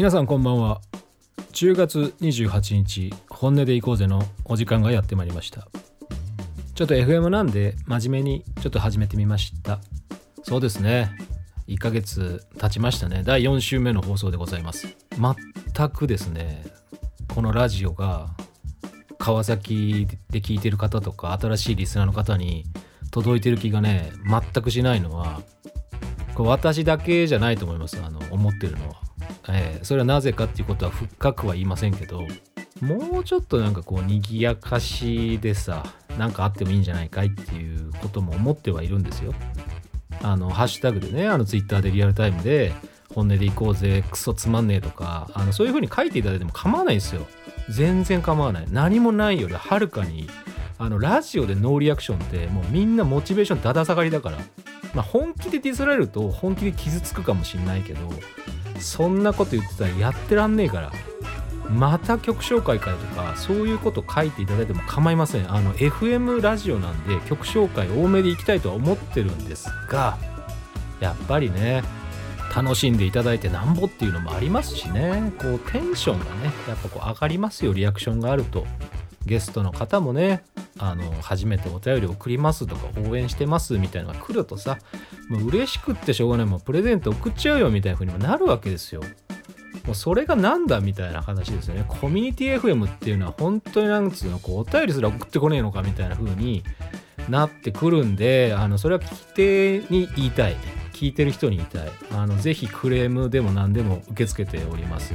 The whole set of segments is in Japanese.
皆さんこんばんは。10月28日本音でいこうぜのお時間がやってまいりました。ちょっと FM なんで真面目にちょっと始めてみました。そうですね。1ヶ月経ちましたね。第4週目の放送でございます。全くですねこのラジオが川崎で聞いてる方とか新しいリスナーの方に届いてる気がね全くしないのはこれ私だけじゃないと思います。あの思ってるのは。えー、それはなぜかっていうことは深くは言いませんけどもうちょっとなんかこう賑やかしでさなんかあってもいいんじゃないかいっていうことも思ってはいるんですよ。あのハッシュタグでねあのツイッターでリアルタイムで本音でいこうぜクソつまんねえとかあのそういう風に書いていただいても構わないんですよ。全然構わない。何もないよりはるかにあのラジオでノーリアクションってもうみんなモチベーションだだ下がりだから、まあ、本気でディスられると本気で傷つくかもしんないけどそんなこと言ってたらやってらんねえから。また曲紹介かとかそういうこと書いていただいても構いません。あの FM ラジオなんで曲紹介多めでいきたいとは思ってるんですがやっぱりね楽しんでいただいてなんぼっていうのもありますしね。こうテンションがねやっぱこう上がりますよリアクションがあると。ゲストの方もねあの初めてお便り送りますとか応援してますみたいなのが来るとさもう嬉しくってしょうがないもうプレゼント送っちゃうよみたいな風にもなるわけですよ。もうそれがなんだみたいな話ですよね。コミュニティ FM っていうのは本当になんつうのこうお便りすら送ってこねえのかみたいな風になってくるんであのそれは聞き手に言いたい。聞いてる人に言いたい。あのぜひクレームでも何でも受け付けております。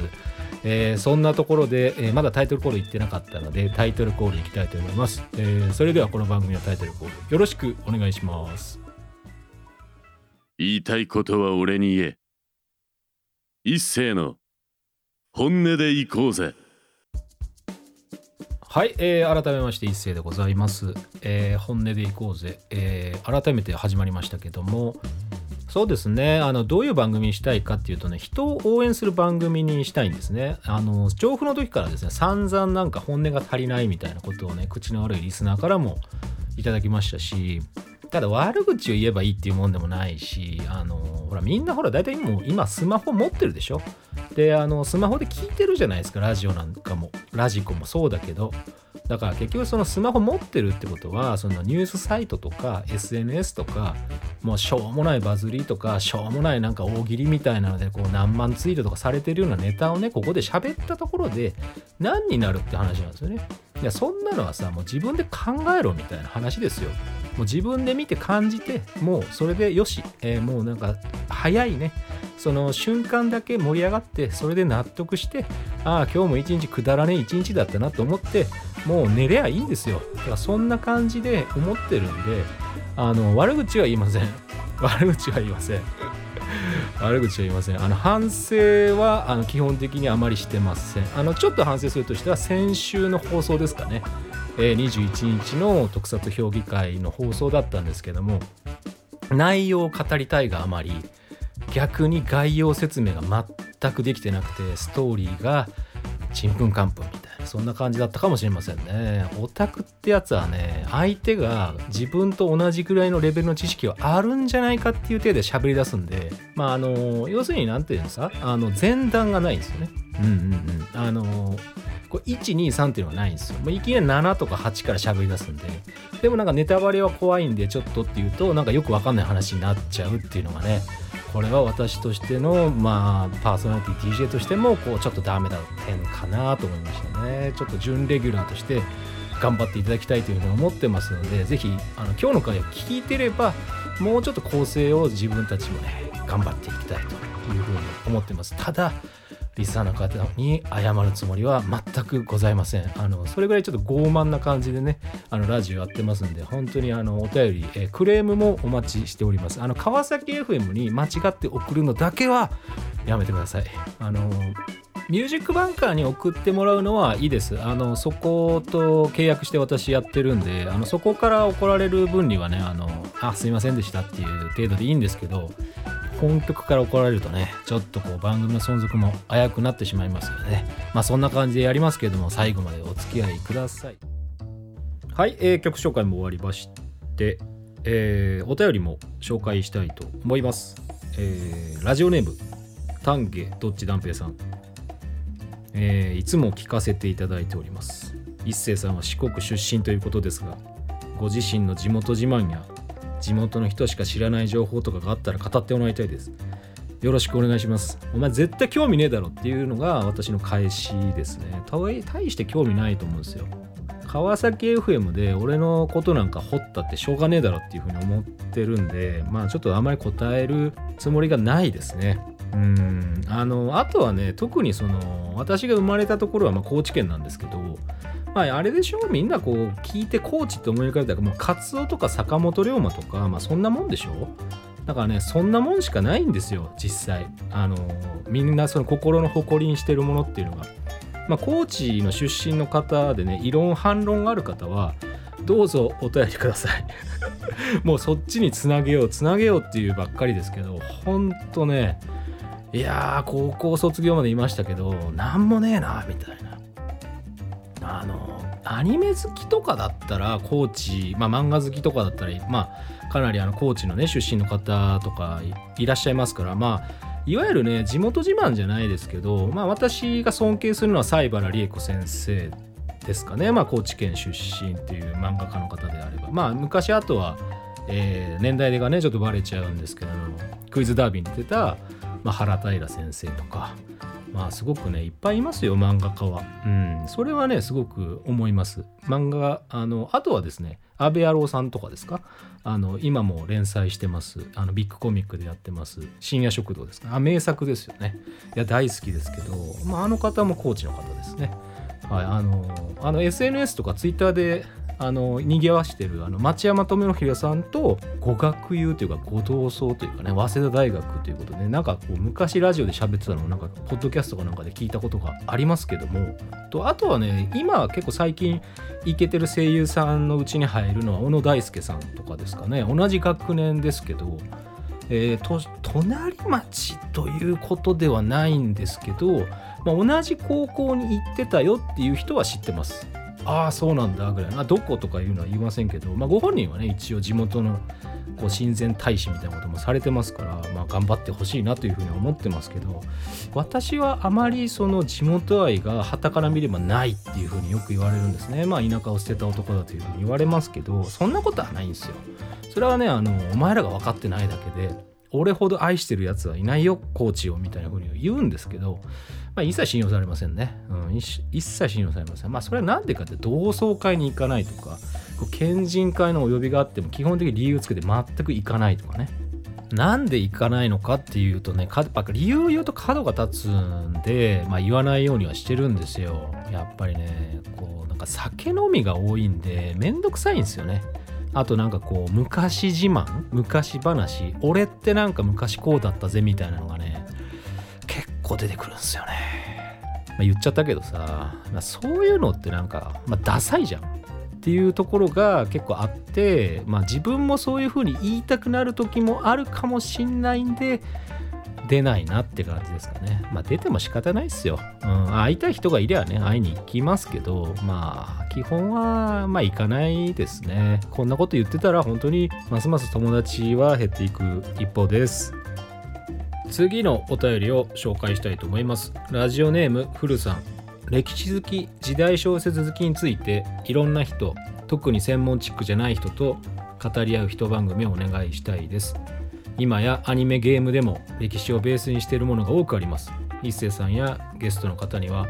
えー、そんなところで、えー、まだタイトルコール言ってなかったのでタイトルコールいきたいと思います、えー、それではこの番組のタイトルコールよろしくお願いします。言いたいことは俺に言え。一斉の本音で行こうぜ。はい、えー、改めまして一斉でございます、えー、本音で行こうぜ、えー、改めて始まりましたけどもそうですね。あのどういう番組にしたいかっていうとね人を応援する番組にしたいんですね。あの調布の時からですね散々なんか本音が足りないみたいなことをね口の悪いリスナーからもいただきましたしただ悪口を言えばいいっていうもんでもないしあのほらみんなほら大体もう今スマホ持ってるでしょ。であのスマホで聞いてるじゃないですかラジオなんかもラジコもそうだけど。だから結局そのスマホ持ってるってことはそのニュースサイトとか SNS とかもうしょうもないバズりとかしょうもないなんか大喜利みたいなのでこう何万ツイートとかされてるようなネタをねここで喋ったところで何になるって話なんですよね。いやそんなのはさもう自分で考えろみたいな話ですよ。もう自分で見て感じてもうそれでよし、えー、もうなんか早いねその瞬間だけ盛り上がってそれで納得してああ今日も一日くだらねえ一日だったなと思ってもう寝ればいいんですよ。だからそんな感じで思ってるんであの悪口は言いません。悪口は言いません。悪口は言いません。あの反省はあの基本的にあまりしてません。あのちょっと反省するとしては先週の放送ですかね、えー、21日の特撮評議会の放送だったんですけども内容を語りたいがあまり逆に概要説明が全くできてなくてストーリーがちんぷんかんぷんみたいなそんな感じだったかもしれませんねオタクってやつはね相手が自分と同じぐらいのレベルの知識はあるんじゃないかっていう程度で喋り出すんでまああの要するに何て言うのさあの前段がないんですよねうんうんうんあのこれ123っていうのがないんですよ。もういきなり7とか8から喋り出すんで。でもなんかネタバレは怖いんでちょっとっていうとなんかよくわかんない話になっちゃうっていうのがねこれは私としての、まあ、パーソナリティ DJ としてもこうちょっとダメだ点かなと思いましたね。ちょっと準レギュラーとして頑張っていただきたいというふうに思ってますのでぜひあの今日の回を聞いてればもうちょっと構成を自分たちもね頑張っていきたいというふうに思ってます。ただリスナーの方に謝るつもりは全くございません。あのそれぐらいちょっと傲慢な感じでね、あのラジオやってますんで、本当にあのお便り、えー、クレームもお待ちしております。あの川崎 FM に間違って送るのだけはやめてください。あのミュージックバンカーに送ってもらうのはいいです。あのそこと契約して私やってるんで、あのそこから怒られる分にはね、あのあすいませんでしたっていう程度でいいんですけど、本局から怒られるとねちょっとこう番組の存続も危うくなってしまいますよね。まあそんな感じでやりますけれども最後までお付き合いください。はい、えー、曲紹介も終わりまして、えー、お便りも紹介したいと思います、えー、ラジオネーム丹下どっち断平さん。えーいつも聞かせていただいております。一星さんは四国出身ということですがご自身の地元自慢や地元の人しか知らない情報とかがあったら語ってもらいたいです。よろしくお願いします。お前絶対興味ねえだろっていうのが私の返しですね。大大して興味ないと思うんですよ。川崎 FM で俺のことなんか掘ったってしょうがねえだろっていうふうに思ってるんでまあちょっとあまり答えるつもりがないですね。うん。あのあとはね特にその私が生まれたところはまあ高知県なんですけどまああれでしょ？みんなこう聞いて高知って思い浮かべたらもうカツオとか坂本龍馬とかまあそんなもんでしょ？だからねそんなもんしかないんですよ実際。あのみんなその心の誇りにしてるものっていうのが。まあ高知の出身の方でね異論反論がある方はどうぞお便りください。もうそっちにつなげようつなげようっていうばっかりですけどほんとねいやー高校卒業までいましたけどなんもねえなみたいな。あのアニメ好きとかだったら高知まあ漫画好きとかだったらまあかなりあの高知のね出身の方とかいらっしゃいますからまあいわゆるね地元自慢じゃないですけどまあ私が尊敬するのは西原理恵子先生ですかね。まあ高知県出身っていう漫画家の方であれば。まあ昔あとは、えー年代がねちょっとバレちゃうんですけどクイズダービーに出た、まあ、原平先生とかまあすごくねいっぱいいますよ漫画家は。うん。それはねすごく思います。漫画あのあとはですね阿部野郎さんとかですか？あの今も連載してます。あのビッグコミックでやってます。深夜食堂ですか？あ名作ですよね。いや大好きですけど、まあ、あの方もコーチの方ですね。はいあのあの SNS とかツイッターであの賑わしてるあの町山智弘さんと語学友というかご同窓というかね早稲田大学ということでなんかこう昔ラジオで喋ってたのをなんかポッドキャストかなんかで聞いたことがありますけどもとあとはね今結構最近イケてる声優さんのうちに入るのは小野大輔さんとかですかね。同じ学年ですけどえーと隣町ということではないんですけど、まあ、同じ高校に行ってたよっていう人は知ってます。ああそうなんだぐらい。などことかいうのは言いませんけど、まあ、ご本人はね一応地元のこう親善大使みたいなこともされてますから、まあ、頑張ってほしいなというふうには思ってますけど私はあまりその地元愛が傍から見ればないっていうふうによく言われるんですね。まあ田舎を捨てた男だというふうに言われますけどそんなことはないんですよ。それはねあのお前らが分かってないだけで俺ほど愛してるやつはいないよコーチをみたいな風に言うんですけど、まあ、一切信用されませんね、うん、一切信用されません。まあそれは何でかって同窓会に行かないとかこう県人会のお呼びがあっても基本的に理由つけて全く行かないとかね。なんで行かないのかっていうとね理由を言うと角が立つんで、まあ、言わないようにはしてるんですよ。やっぱりねこうなんか酒飲みが多いんでめんどくさいんですよね。あとなんかこう昔自慢昔話俺ってなんか昔こうだったぜみたいなのがね結構出てくるんですよね、まあ、言っちゃったけどさ、まあ、そういうのってなんか、まあ、ダサいじゃん。っていうところが結構あって、まあ、自分もそういうふうに言いたくなる時もあるかもしんないんで出ないなって感じですかね。まあ出ても仕方ないっすよ。うん、会いたい人がいりゃね、会いに行きますけど、まあ基本はまあ行かないですね。こんなこと言ってたら本当にますます友達は減っていく一方です。次のお便りを紹介したいと思います。ラジオネームふるさん。歴史好き、時代小説好きについていろんな人、特に専門チックじゃない人と語り合う人番組をお願いしたいです。今やアニメゲームでも歴史をベースにしているものが多くあります。一星さんやゲストの方には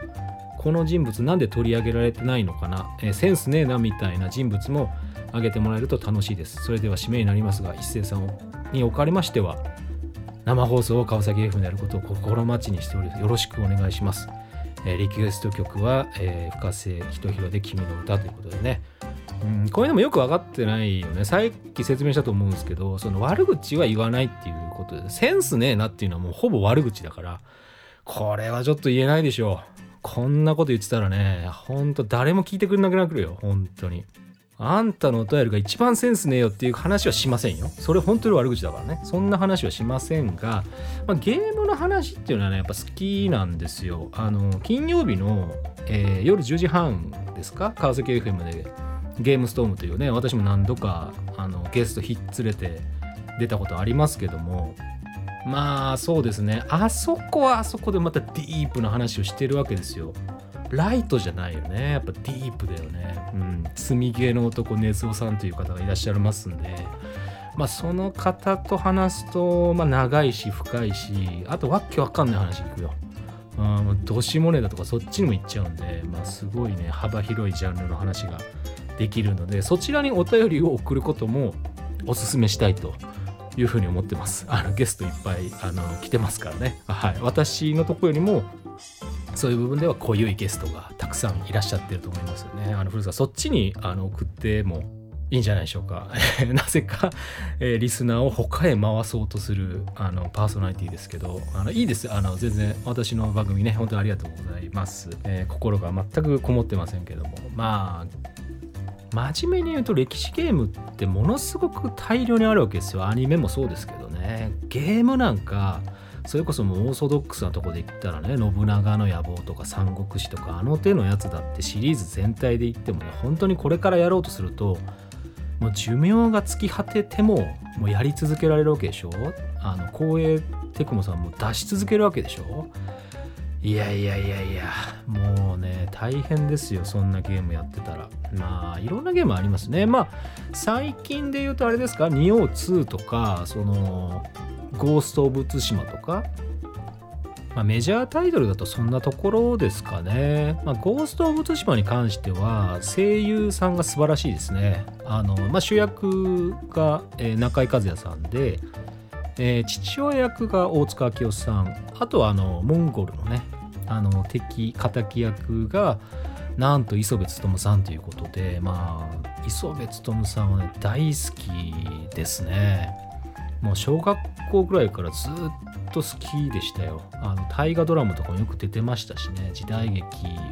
この人物なんで取り上げられてないのかな、えーセンスねえなみたいな人物も挙げてもらえると楽しいです。それでは締めになりますが一星さんにおかれましては生放送を川崎 F でやることを心待ちにしております。よろしくお願いします、えーリクエスト曲は、えー深瀬ひとひろで君の歌ということでね。うん、こういうのもよく分かってないよね。さっき説明したと思うんですけど、その悪口は言わないっていうことで、センスねえなっていうのはもうほぼ悪口だから、これはちょっと言えないでしょう。こんなこと言ってたらね、ほんと誰も聞いてくれなくなるよ、本当に。あんたのお便りが一番センスねえよっていう話はしませんよ。それ本当に悪口だからね。そんな話はしませんが、まあ、ゲームの話っていうのはね、やっぱ好きなんですよ。あの、金曜日の、えー夜10時半ですか？川崎 FM でゲームストームというね私も何度かあのゲストひっつれて出たことありますけどもまあそうですね。あそこはあそこでまたディープな話をしてるわけですよ。ライトじゃないよね。やっぱディープだよね。うん。積み毛の男ネズオさんという方がいらっしゃいますんで。まあその方と話すと、まあ、長いし深いしあとわけわかんない話聞くよ。うん、どしもネだとかそっちにも行っちゃうんで、まあ、すごいね幅広いジャンルの話ができるのでそちらにお便りを送ることもおすすめしたいというふうに思ってます。あのゲストいっぱいあの来てますからね。はい、私のとこよりもそういう部分では濃ゆいゲストがたくさんいらっしゃってると思いますよね。あの古さんそっちにあの送ってもいいんじゃないでしょうか。なぜか、えー、リスナーを他へ回そうとするあのパーソナリティですけど、あのいいです。あの全然私の番組ね、本当にありがとうございます。えー、心が全くこもってませんけども、まあ真面目に言うと歴史ゲームってものすごく大量にあるわけですよ。アニメもそうですけどね。ゲームなんかそれこそもうオーソドックスなとこで言ったらね信長の野望とか三国志とかあの手のやつだってシリーズ全体で言ってもね本当にこれからやろうとするともう寿命が尽き果ててももうやり続けられるわけでしょ？あの光栄テクモさんも出し続けるわけでしょ？いやいやいやいやもう大変ですよそんなゲームやってたら。まあいろんなゲームありますね。まあ最近で言うとあれですか？仁王2とかそのゴースト・オブ・ツシマとか。まあ、メジャータイトルだとそんなところですかね。まあ、ゴースト・オブ・ツシマに関しては声優さんが素晴らしいですね。あのまあ、主役が、えー、中井和也さんで、えー、父親役が大塚明夫さん。あとはあのモンゴルのねあの敵敵役がなんと磯部勉さんということでまあ磯部勉さんはね大好きですね。もう小学校ぐらいからずっと好きでしたよ。あの大河ドラマとかもよく出てましたしね。時代劇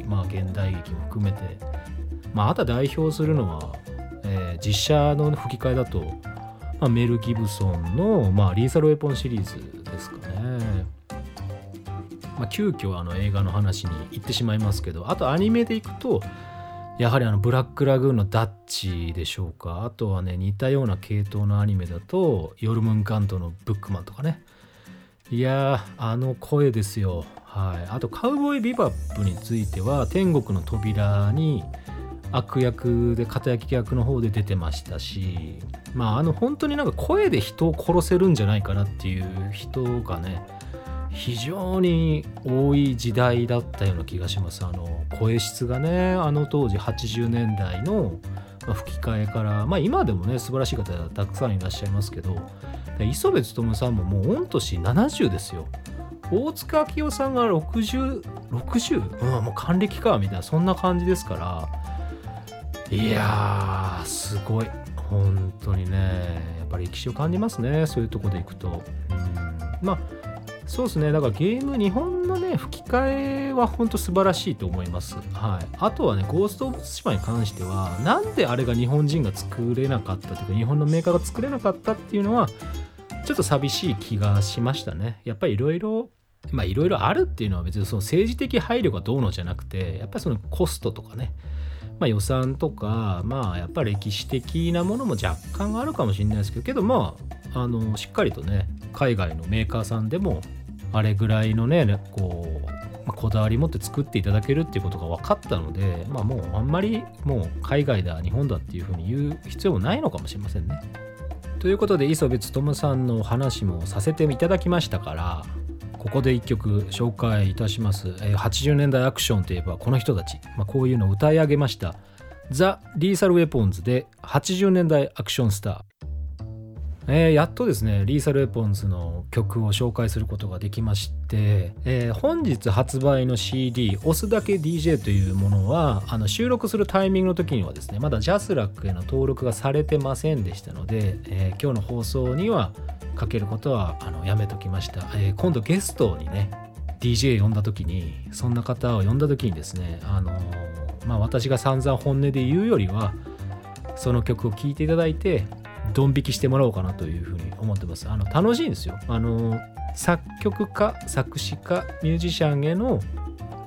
まあ現代劇も含めて。まああとは代表するのは、えー、実写の吹き替えだと、まあ、メル・ギブソンの、まあ、リーサル・ウェポンシリーズですかね。まあ、急遽あの映画の話に行ってしまいますけどあとアニメでいくとやはりあのブラックラグーンのダッチでしょうか。あとはね似たような系統のアニメだとヨルムンカントのブックマンとかね。いやーあの声ですよ。はい。あとカウボーイビバップについては天国の扉に悪役で片焼き役の方で出てましたしまああの本当になんか声で人を殺せるんじゃないかなっていう人がね非常に多い時代だったような気がします。あの声質がねあの当時80年代の吹き替えから、まあ、今でもね素晴らしい方たくさんいらっしゃいますけど磯部勉さんももう御年70ですよ。大塚明夫さんが6060 60? うんもう還暦かみたいなそんな感じですから。いやーすごい。本当にねやっぱり歴史を感じますねそういうとこでいくと。うんまあそうですね。だからゲーム日本のね吹き替えは本当素晴らしいと思います、はい、あとはねゴースト・オブ・ツシマに関してはなんであれが日本人が作れなかったというか日本のメーカーが作れなかったっていうのはちょっと寂しい気がしましたね。やっぱりいろいろまあいろいろあるっていうのは別にその政治的配慮がどうのじゃなくてやっぱりそのコストとかねまあ、予算とか、まあ、やっぱ歴史的なものも若干あるかもしれないですけどけどまああのしっかりとね海外のメーカーさんでもあれぐらいのねこう、ま、こだわり持って作っていただけるっていうことが分かったので、まあ、もうあんまりもう海外だ日本だっていうふうに言う必要もないのかもしれませんね。ということで磯部勉さんの話もさせていただきましたからここで一曲紹介いたします、え、80年代アクションといえばこの人たち、まあ、こういうのを歌い上げました。ザ・リーサル・ウェポンズで80年代アクションスター。えー、やっとですねリーサル・エポンズの曲を紹介することができまして、えー、本日発売の CD「押すだけ DJ」というものはあの収録するタイミングの時にはですねまだジャスラックへの登録がされてませんでしたので、えー、今日の放送にはかけることはあのやめときました、え今度ゲストにね DJ 呼んだ時にそんな方を呼んだ時にですねあのまあ私が散々本音で言うよりはその曲を聴いていただいてドン引きしてもらおうかなというふうに思ってます。あの楽しいんですよ。あの作曲家作詞家ミュージシャンへの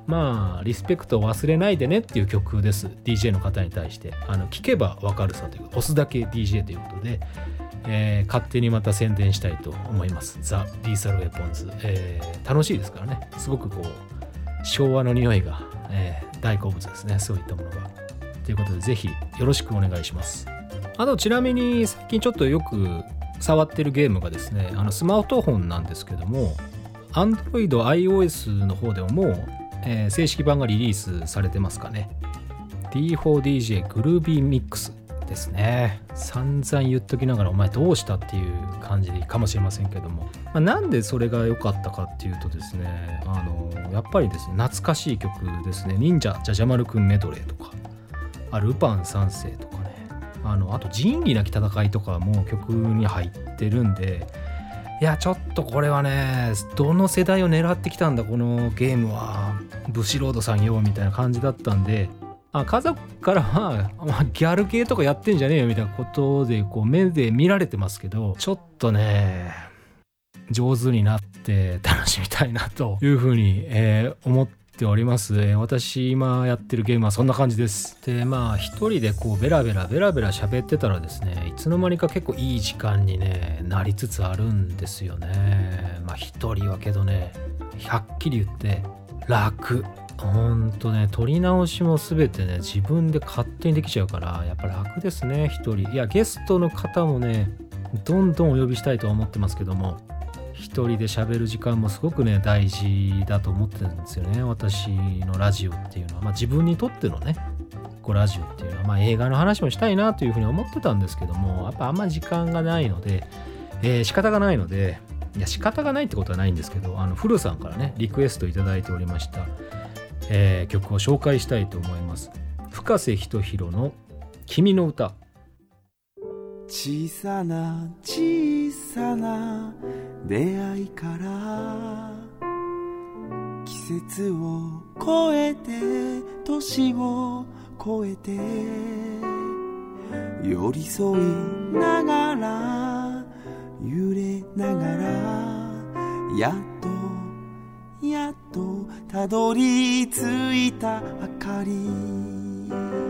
まあリスペクトを忘れないでねっていう曲です DJ の方に対してあの聞けばわかるさというか押すだけ DJ ということで、えー勝手にまた宣伝したいと思います。ザ・リーサル・ウェポンズ、えー楽しいですからね。すごくこう、昭和の匂いが、えー大好物ですね。そういったものが。ということで、ぜひよろしくお願いします。あと、ちなみに最近ちょっとよく触ってるゲームがですね、あのスマートフォンなんですけども、Android、iOS の方でももう、えー正式版がリリースされてますかね。D4DJ グルービーミックスですね。散々言っときながらお前どうしたっていう感じかもしれませんけども、まあ、なんでそれが良かったかっていうとですね、あのやっぱりですね、懐かしい曲ですね、忍者じゃじゃ丸くんメドレーとか、あルパン三世とか、あのあと仁義なき戦いとかも曲に入ってるんで、いやちょっとこれはねどの世代を狙ってきたんだこのゲームは。ブシロードさんよみたいな感じだったんであ家族からは、まあ、ギャル系とかやってんじゃねえよみたいなことでこう目で見られてますけどちょっとね上手になって楽しみたいなというふうに、えー思っております、えー私今やってるゲームはそんな感じです。でまあ一人でこうベラベラベラベラ喋ってたらですねいつの間にか結構いい時間にねなりつつあるんですよね。まあ一人はけどねはっきり言って楽。ほんとね撮り直しも全てね自分で勝手にできちゃうからやっぱ楽ですね一人。いやゲストの方もねどんどんお呼びしたいとは思ってますけども人で喋る時間もすごくね大事だと思ってるんですよね。私のラジオっていうのは、まあ、自分にとってのねこうラジオっていうのは、まあ、映画の話もしたいなというふうに思ってたんですけどもやっぱあんま時間がないので、えー仕方がないのでいや仕方がないってことはないんですけどあの古さんからねリクエストいただいておりました、えー曲を紹介したいと思います。深瀬仁弘の「君の歌」小さな小さな出会いから季節を越えて年を越えて寄り添いながら揺れながらやっとやっとたどり着いた明かり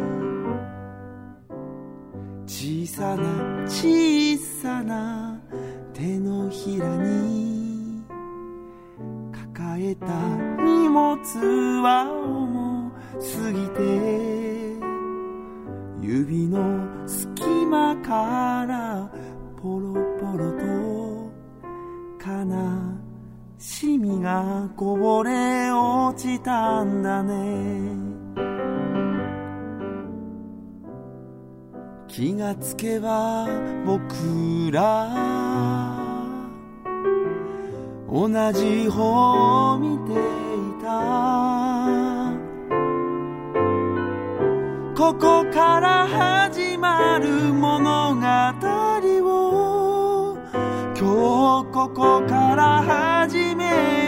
小さな小さな手のひらに抱えた荷物は重すぎて指の隙間からポロポロと悲しみがこぼれ落ちたんだね。気がつけば僕ら同じ方を見ていた。ここから始まる物語を今日ここから始めよ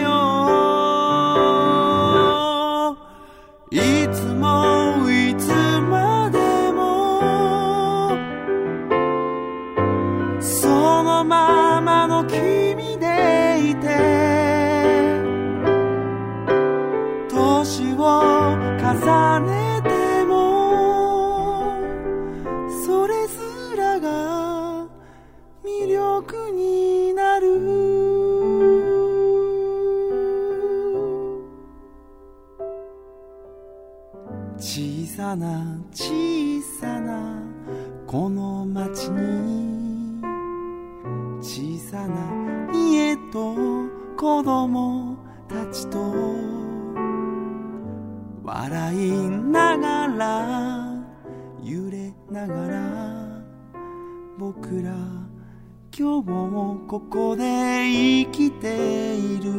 きている。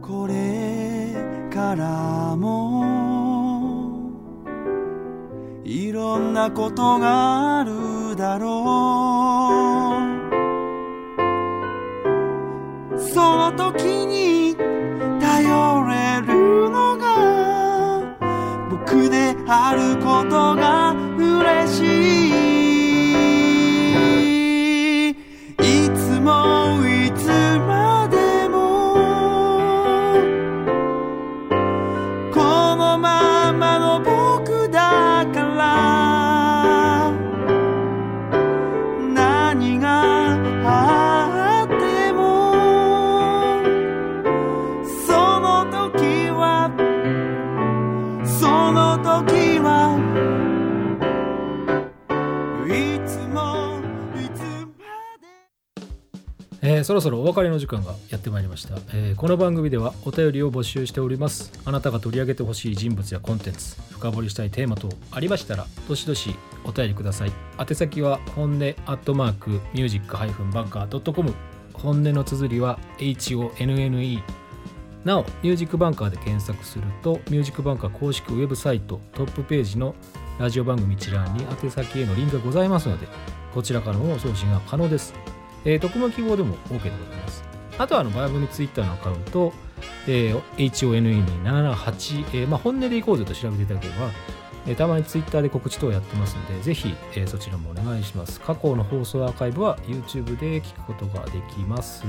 これからもいろんなことがあるだろう。その時に頼れるのが僕であることが影啊えーそろそろお別れの時間がやってまいりました、えーこの番組ではお便りを募集しております。あなたが取り上げてほしい人物やコンテンツ深掘りしたいテーマ等ありましたらどしどしお便りください。宛先は本音アットマークミュージックハイフンバンカー .com 本音の綴りは HONNE なおミュージックバンカーで検索するとミュージックバンカー公式ウェブサイトトップページのラジオ番組一覧に宛先へのリンクがございますのでこちらからの送信が可能です。えー、特務記号でも OK でございます。あとはあの番組ツイッターのアカウント、えー、HONE778、えーまあ、本音でいこうぜと調べていただければ、えーたまにツイッターで告知等やってますので、ぜひ、えーそちらもお願いします。過去の放送アーカイブは YouTube で聞くことができます。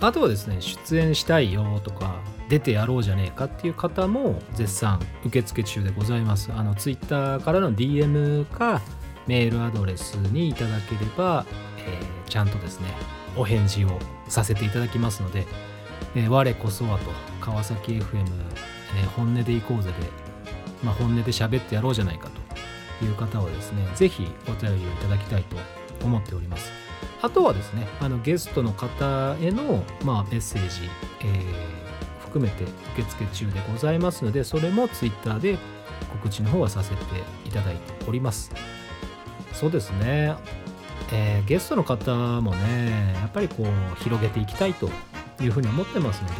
あとはですね、出演したいよとか、出てやろうじゃねえかっていう方も絶賛受付中でございます。あの、ツイッターからの DM か、メールアドレスにいただければ、えーちゃんとですねお返事をさせていただきますので、えー我こそはと川崎 FM、えー本音で行こうぜで、まあ、本音で喋ってやろうじゃないかという方はですねぜひお便りをいただきたいと思っております。あとはですねあのゲストの方への、まあ、メッセージ、えー含めて受付中でございますのでそれも Twitter で告知の方はさせていただいております。そうですね。えーゲストの方もねやっぱりこう広げていきたいというふうに思ってますので、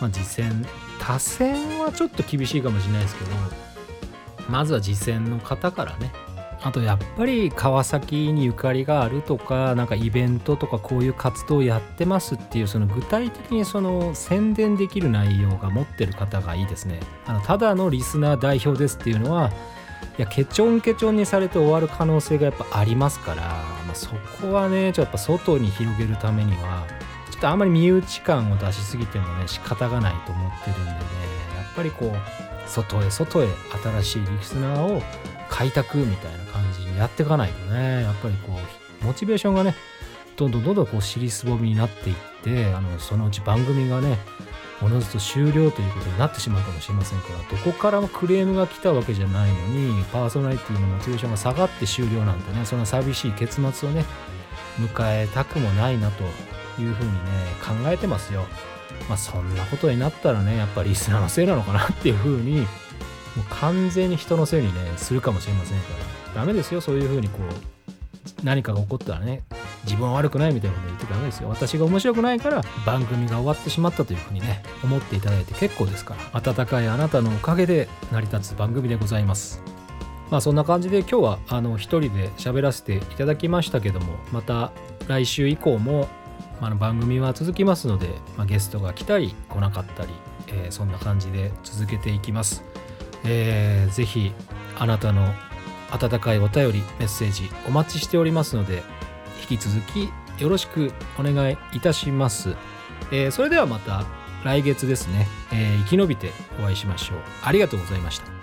まあ、実践多選はちょっと厳しいかもしれないですけどまずは実践の方からね。あとやっぱり川崎にゆかりがあるとかなんかイベントとかこういう活動をやってますっていうその具体的にその宣伝できる内容が持ってる方がいいですね。あのただのリスナー代表ですっていうのはいやケチョンケチョンにされて終わる可能性がやっぱありますから、まあ、そこはねちょっとやっぱ外に広げるためにはちょっとあんまり身内感を出しすぎてもね仕方がないと思ってるんでねやっぱりこう外へ外へ新しいリスナーを開拓みたいな感じにやっていかないとねやっぱりこうモチベーションがねどんどんどんどんこう尻すぼみになっていってあのそのうち番組がねおのずと終了ということになってしまうかもしれませんからどこからもクレームが来たわけじゃないのにパーソナリティのモチベーションが下がって終了なんてねそんな寂しい結末をね迎えたくもないなというふうにね考えてますよ。まあそんなことになったらねやっぱりリスナーのせいなのかなっていうふうにもう完全に人のせいにねするかもしれませんから。ダメですよそういうふうにこう何かが起こったらね自分は悪くないみたいなこと言ってダメですよ。私が面白くないから番組が終わってしまったというふうにね思っていただいて結構ですから温かいあなたのおかげで成り立つ番組でございます。まあそんな感じで今日はあの一人で喋らせていただきましたけどもまた来週以降もあの番組は続きますので、まあ、ゲストが来たり来なかったり、えーそんな感じで続けていきます、えーぜひあなたの温かいお便りメッセージお待ちしておりますので引き続きよろしくお願いいたします、えーそれではまた来月ですね、えー生き延びてお会いしましょう。ありがとうございました。